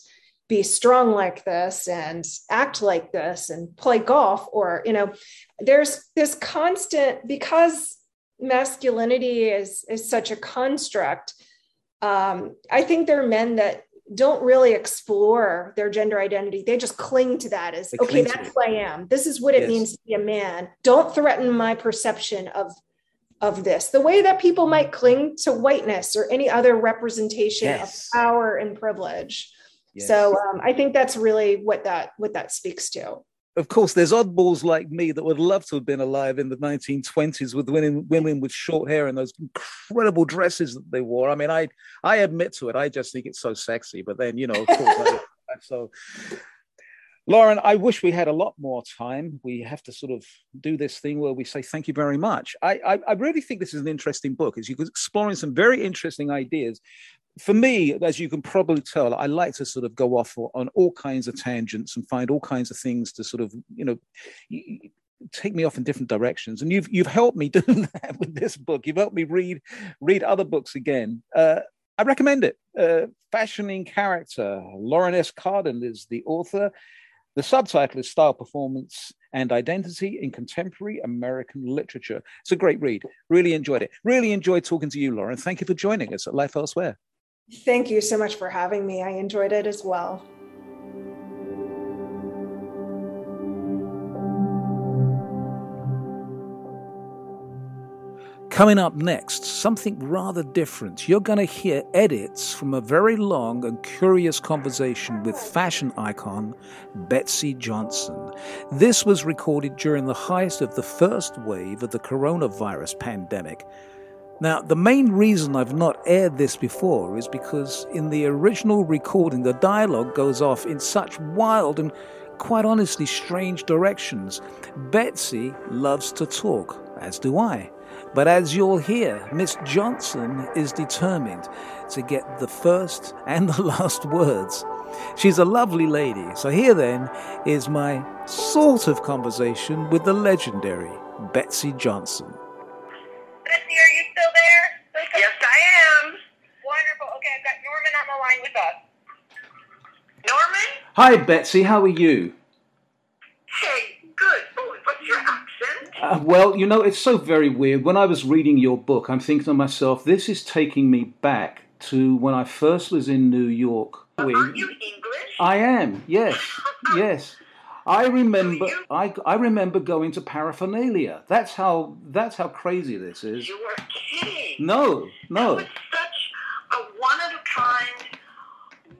be strong like this and act like this and play golf or you know there's this constant because masculinity is is such a construct um, I think there are men that don't really explore their gender identity. They just cling to that as They okay, that's who I am. This is what it Yes. means to be a man. Don't threaten my perception of of this. The way that people might cling to whiteness or any other representation Yes. of power and privilege. Yes. So um, I think that's really what that what that speaks to. Of course, there's oddballs like me that would love to have been alive in the 1920s with women, women with short hair and those incredible dresses that they wore. I mean, I I admit to it. I just think it's so sexy. But then, you know, of course, I, so. Lauren, I wish we had a lot more time. We have to sort of do this thing where we say thank you very much. I, I, I really think this is an interesting book. As you're exploring some very interesting ideas, for me, as you can probably tell, I like to sort of go off on all kinds of tangents and find all kinds of things to sort of, you know, take me off in different directions. And you've you've helped me do that with this book. You've helped me read read other books again. Uh, I recommend it. Uh, Fashioning Character. Lauren S. Cardon is the author. The subtitle is Style, Performance, and Identity in Contemporary American Literature. It's a great read. Really enjoyed it. Really enjoyed talking to you, Lauren. Thank you for joining us at Life Elsewhere. Thank you so much for having me. I enjoyed it as well. Coming up next, something rather different. You're going to hear edits from a very long and curious conversation with fashion icon Betsey Johnson. This was recorded during the height of the first wave of the coronavirus pandemic. Now, the main reason I've not aired this before is because in the original recording, the dialogue goes off in such wild and quite honestly strange directions. Betsey loves to talk, as do I. But as you'll hear, Miss Johnson is determined to get the first and the last words. She's a lovely lady. So here then is my sort of conversation with the legendary Betsey Johnson. Betsey, are you still there? Yes, I am. Wonderful. Okay, I've got Norman on the line with us. Norman? Hi, Betsey. How are you? Hey, good. Oh, what's your accent? Uh, well, you know, it's so very weird. When I was reading your book, I'm thinking to myself, this is taking me back to when I first was in New York. Aren't you English? I am, yes, yes. I remember? I, I remember going to paraphernalia. That's how, that's how crazy this is. You were kidding. No, That no, was such a one of a kind,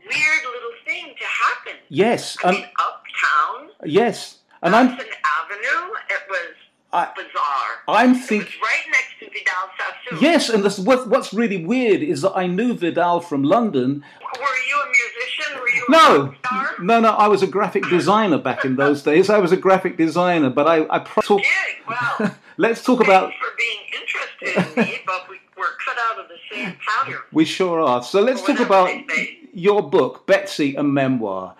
weird little thing to happen. yes, I um, mean, uptown, yes. And I'm, Avenue, it was I, bizarre. I'm thinking. right next to Vidal Sassoon. Yes, and this, what, what's really weird is that I knew Vidal from London. Were you a musician? Were you a No, no, no. I was a graphic designer back in those days. I was a graphic designer, but I, I pro- talk, well. let's talk about. For being interested in me, but we, we're cut out of the same powder. We sure are. So let's talk about. Your book, Betsey, a memoir.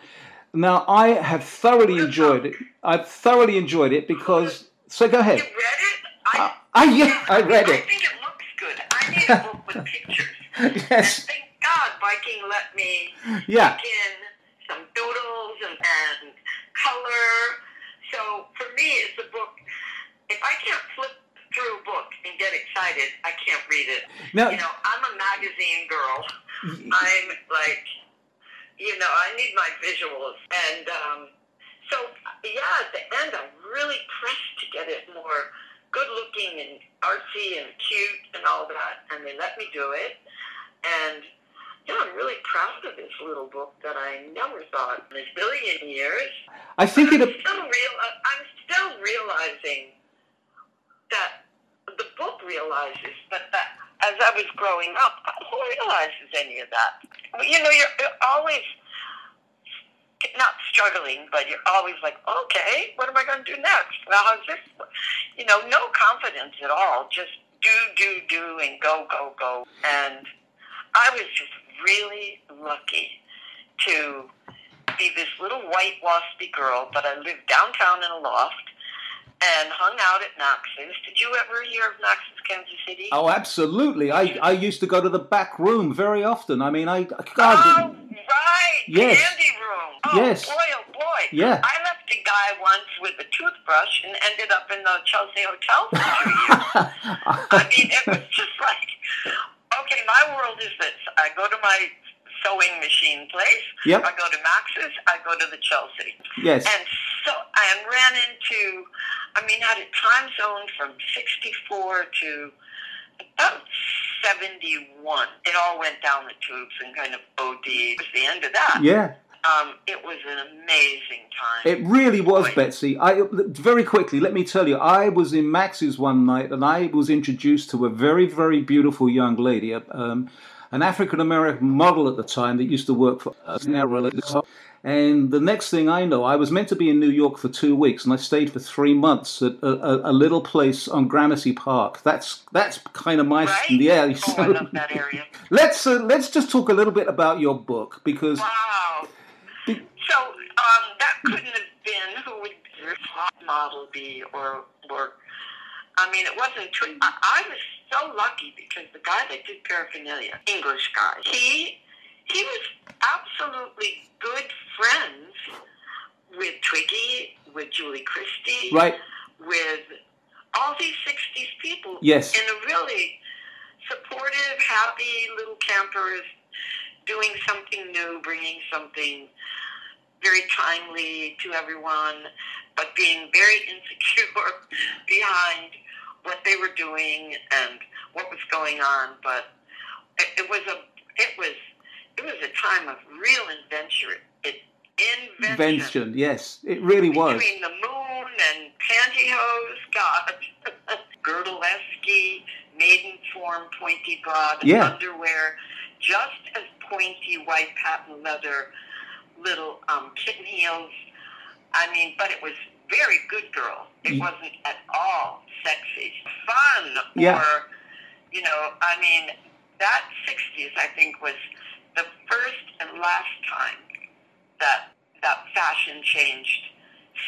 Now, I have thoroughly enjoyed it. I've thoroughly enjoyed it because. So go ahead. You read it? Uh, I, yeah, I read it. I think it looks good. I need a book with pictures. And Yes. thank God Viking let me Yeah. stick in some doodles and, and color. So for me, it's a book. If I can't flip through a book and get excited, I can't read it. Now, You know, I'm a magazine girl. I'm like, you know, I need my visuals. And um, so, yeah, at the end, I'm really pressed to get it more good looking and artsy and cute and all that. And they let me do it. And, you know, I'm really proud of this little book that I never thought in a billion years. I think I'm it. still real. I'm still realizing that the book realizes, but that as I was growing up, who realizes any of that? You know, you're, you're always not struggling, but you're always like, okay, what am I going to do next? Now, how's this? You know, no confidence at all. Just do, do, do, and go, go, go. And I was just really lucky to be this little white waspy girl, but I lived downtown in a loft and hung out at Max's. Did you ever hear of Max's, Kansas City? Oh, absolutely. I, I used to go to the back room very often. I mean, I. God, Oh, right. Yes. Candy room. Oh, Yes. boy, oh, boy. Yeah. I left a guy once with a toothbrush and ended up in the Chelsea Hotel for two years. I mean, it was just like, okay, my world is this. I go to my sewing machine place. Yep. I go to Max's. I go to the Chelsea. Yes. And so and ran into, I mean, had a time zone from 64 to about 71. It all went down the tubes and kind of OD. It was the end of that. Yeah. Um, it was an amazing time. It really was. Betsey. I very quickly. Let me tell you, I was in Max's one night, and I was introduced to a very, very beautiful young lady, um, an African American model at the time that used to work for us. And the next thing I know, I was meant to be in New York for two weeks, and I stayed for three months at a, a, a little place on Gramercy Park. That's that's kind of my right? yeah. Oh, I love that area. let's uh, let's just talk a little bit about your book because Wow. So um, that couldn't have been who would your top model be, or or I mean, it wasn't. Tw- I, I was so lucky because the guy that did paraphernalia, English guy, he he was absolutely good friends with Twiggy, with Julie Christie, right. with all these '60s people Yes. in a really supportive, happy little campers doing something new, bringing something very timely to everyone, but being very insecure behind what they were doing and what was going on. But it, it was a it was it was a time of real adventure. It invention. Invention. Yes, it really was. Between the moon and pantyhose, God, girdlesque, maiden form, pointy broad Yeah. underwear, just as pointy white patent leather, little um, kitten heels. I mean, but it was very good girl. It wasn't at all sexy, fun, Yeah. or you know, I mean, that '60s I think was the first and last time that that fashion changed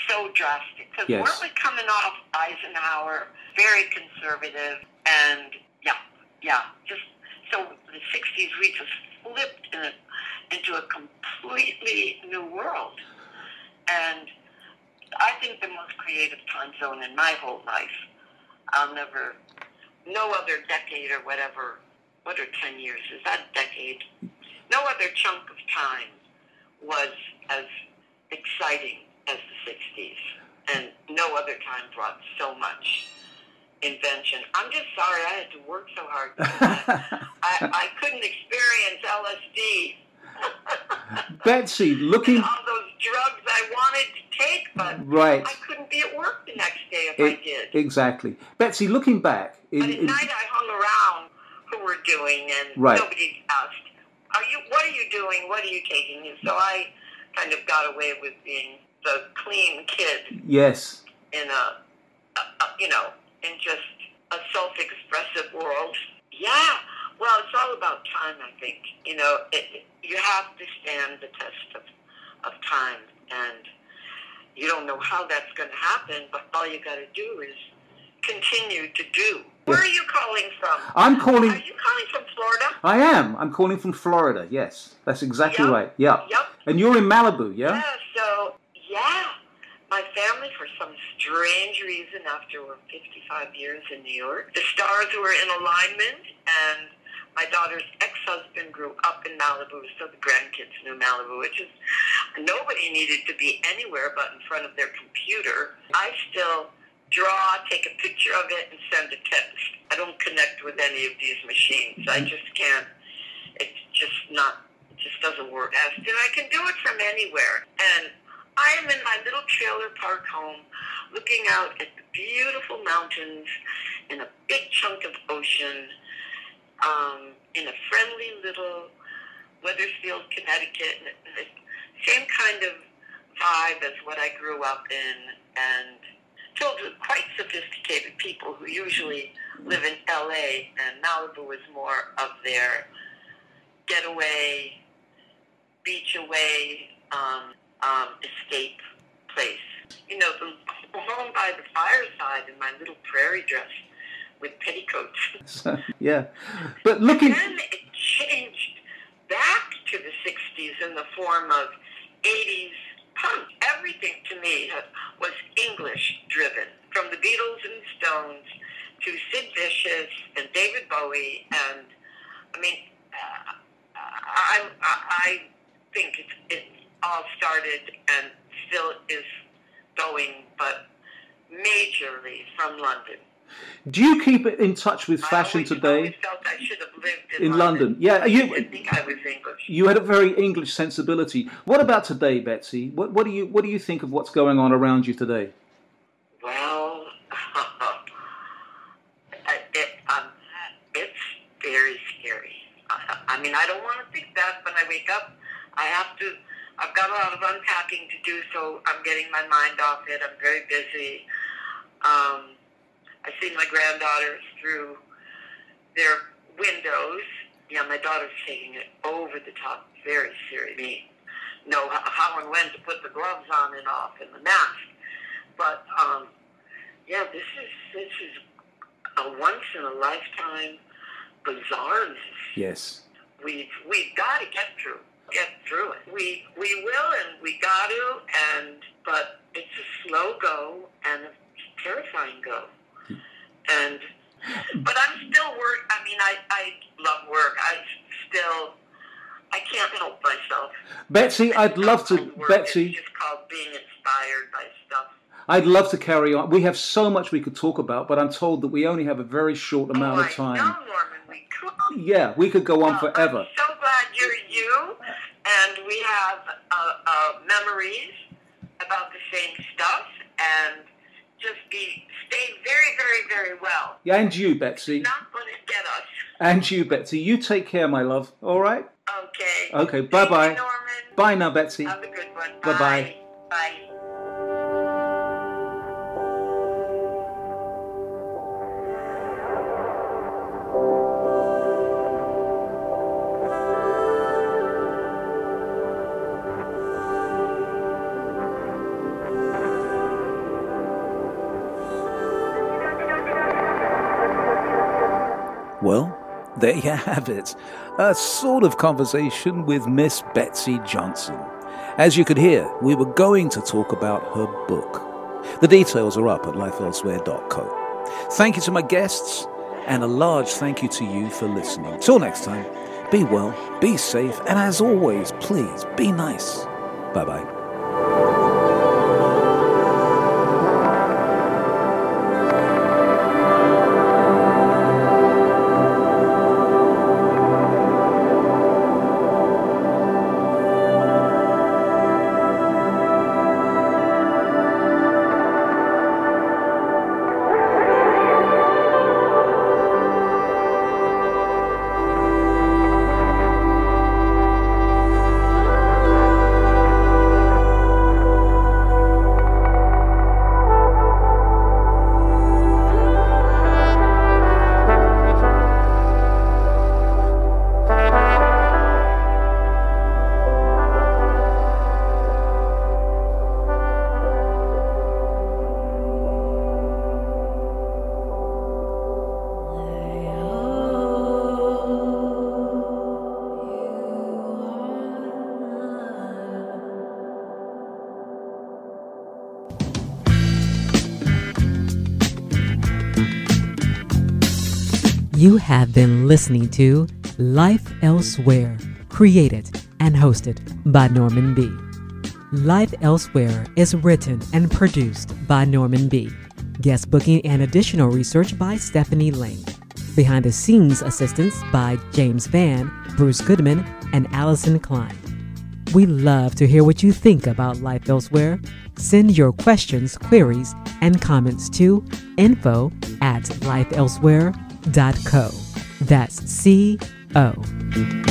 so drastic. Because Yes. weren't we coming off Eisenhower, very conservative, and yeah, yeah, just so the '60s we just flipped in a, into a completely new world, and I think the most creative time zone in my whole life. I'll never, no other decade or whatever. What are ten years? Is that a decade? No other chunk of time was as exciting as the 60s. And no other time brought so much invention. I'm just sorry I had to work so hard. I, I couldn't experience LSD. Betsey, looking and all those drugs I wanted to take, but right, I couldn't be at work the next day if It- I did. exactly. Betsey, looking back, in, But at in- night I hung around who were doing, and Right. nobody asked, "Are you? What are you doing? What are you taking?" And so I kind of got away with being the clean kid yes, in a, a, a you know, in just a self-expressive world. Yeah. Well, it's all about time, I think. You know, it, you have to stand the test of, of time, and you don't know how that's going to happen, but all you got to do is continue to do. Where are you calling from? I'm calling. Are you calling from Florida? I am. I'm calling from Florida. Yes, that's exactly Yep. right. Yeah, Yep. and you're in Malibu, yeah? Yeah, so, yeah. My family, for some strange reason, after we're 55 years in New York, the stars were in alignment, and my daughter's ex-husband grew up in Malibu, so the grandkids knew Malibu, which is, nobody needed to be anywhere but in front of their computer. I still draw, take a picture of it, and send a text. I don't connect with any of these machines. I just can't. It's just not it just doesn't work. And I can do it from anywhere. And I am in my little trailer park home looking out at the beautiful mountains and a big chunk of ocean um, in a friendly little Wethersfield, Connecticut. Same kind of vibe as what I grew up in and filled with quite sophisticated people who usually live in LA and Malibu is more of their getaway, beach away, um, um, escape place. You know, the home by the fireside in my little prairie dress with petticoats. So, yeah, but looking. Then it changed back to the 60s in the form of 80s fun. Everything to me was English driven, from the Beatles and Stones to Sid Vicious and David Bowie. And I mean, uh, I, I think it, it all started and still is going, but majorly from London. Do you keep in touch with fashion today I should have lived in, London? Yeah, you didn't think I was English. you had a very English sensibility. What about today, Betsey? What what do you what do you think of what's going on around you today? Well, it, um, it's very scary. I, I mean, I don't want to think that when I wake up. I have to. I've got a lot of unpacking to do, so I'm getting my mind off it. I'm very busy. Um, I see my granddaughters through their windows. Yeah, my daughter's taking it over the top, very serious. Me know how, how and when to put the gloves on and off and the mask. But um, yeah, this is this is a once in a lifetime bizarreness. Yes. We've we've got to get through get through it. We we will and we got to and but it's a slow go and a terrifying go. And but I'm still work. I mean, I I love work. I still I can't help myself. Betsey, I'd love to Betsey, It's just called being inspired by stuff. I'd love to carry on. We have so much we could talk about, but I'm told that we only have a very short amount oh, of time. I know, Norman. We could. Yeah, we could go on Well, forever. I'm so glad you're you, and we have uh, uh, memories about the same stuff, and just be stay very, very, very well. Yeah, and you, Betsey. Not going to get us. And you, Betsey. You take care, my love. All right? Okay. Okay, bye-bye. Norman. Bye now, Betsey. Have a good one. Bye-bye. Bye. Well, there you have it. A sort of conversation with Miss Betsey Johnson. As you could hear, we were going to talk about her book. The details are up at lifeelsewhere.co. Thank you to my guests, and a large thank you to you for listening. Till next time, be well, be safe, and as always, please be nice. Bye bye. You have been listening to Life Elsewhere, created and hosted by Norman B. Life Elsewhere is written and produced by Norman B. Guest booking and additional research by Stephanie Lane. Behind the scenes assistance by James Van, Bruce Goodman, and Allison Klein. We love to hear what you think about Life Elsewhere. Send your questions, queries, and comments to info at lifeelsewhere.co. That's C O.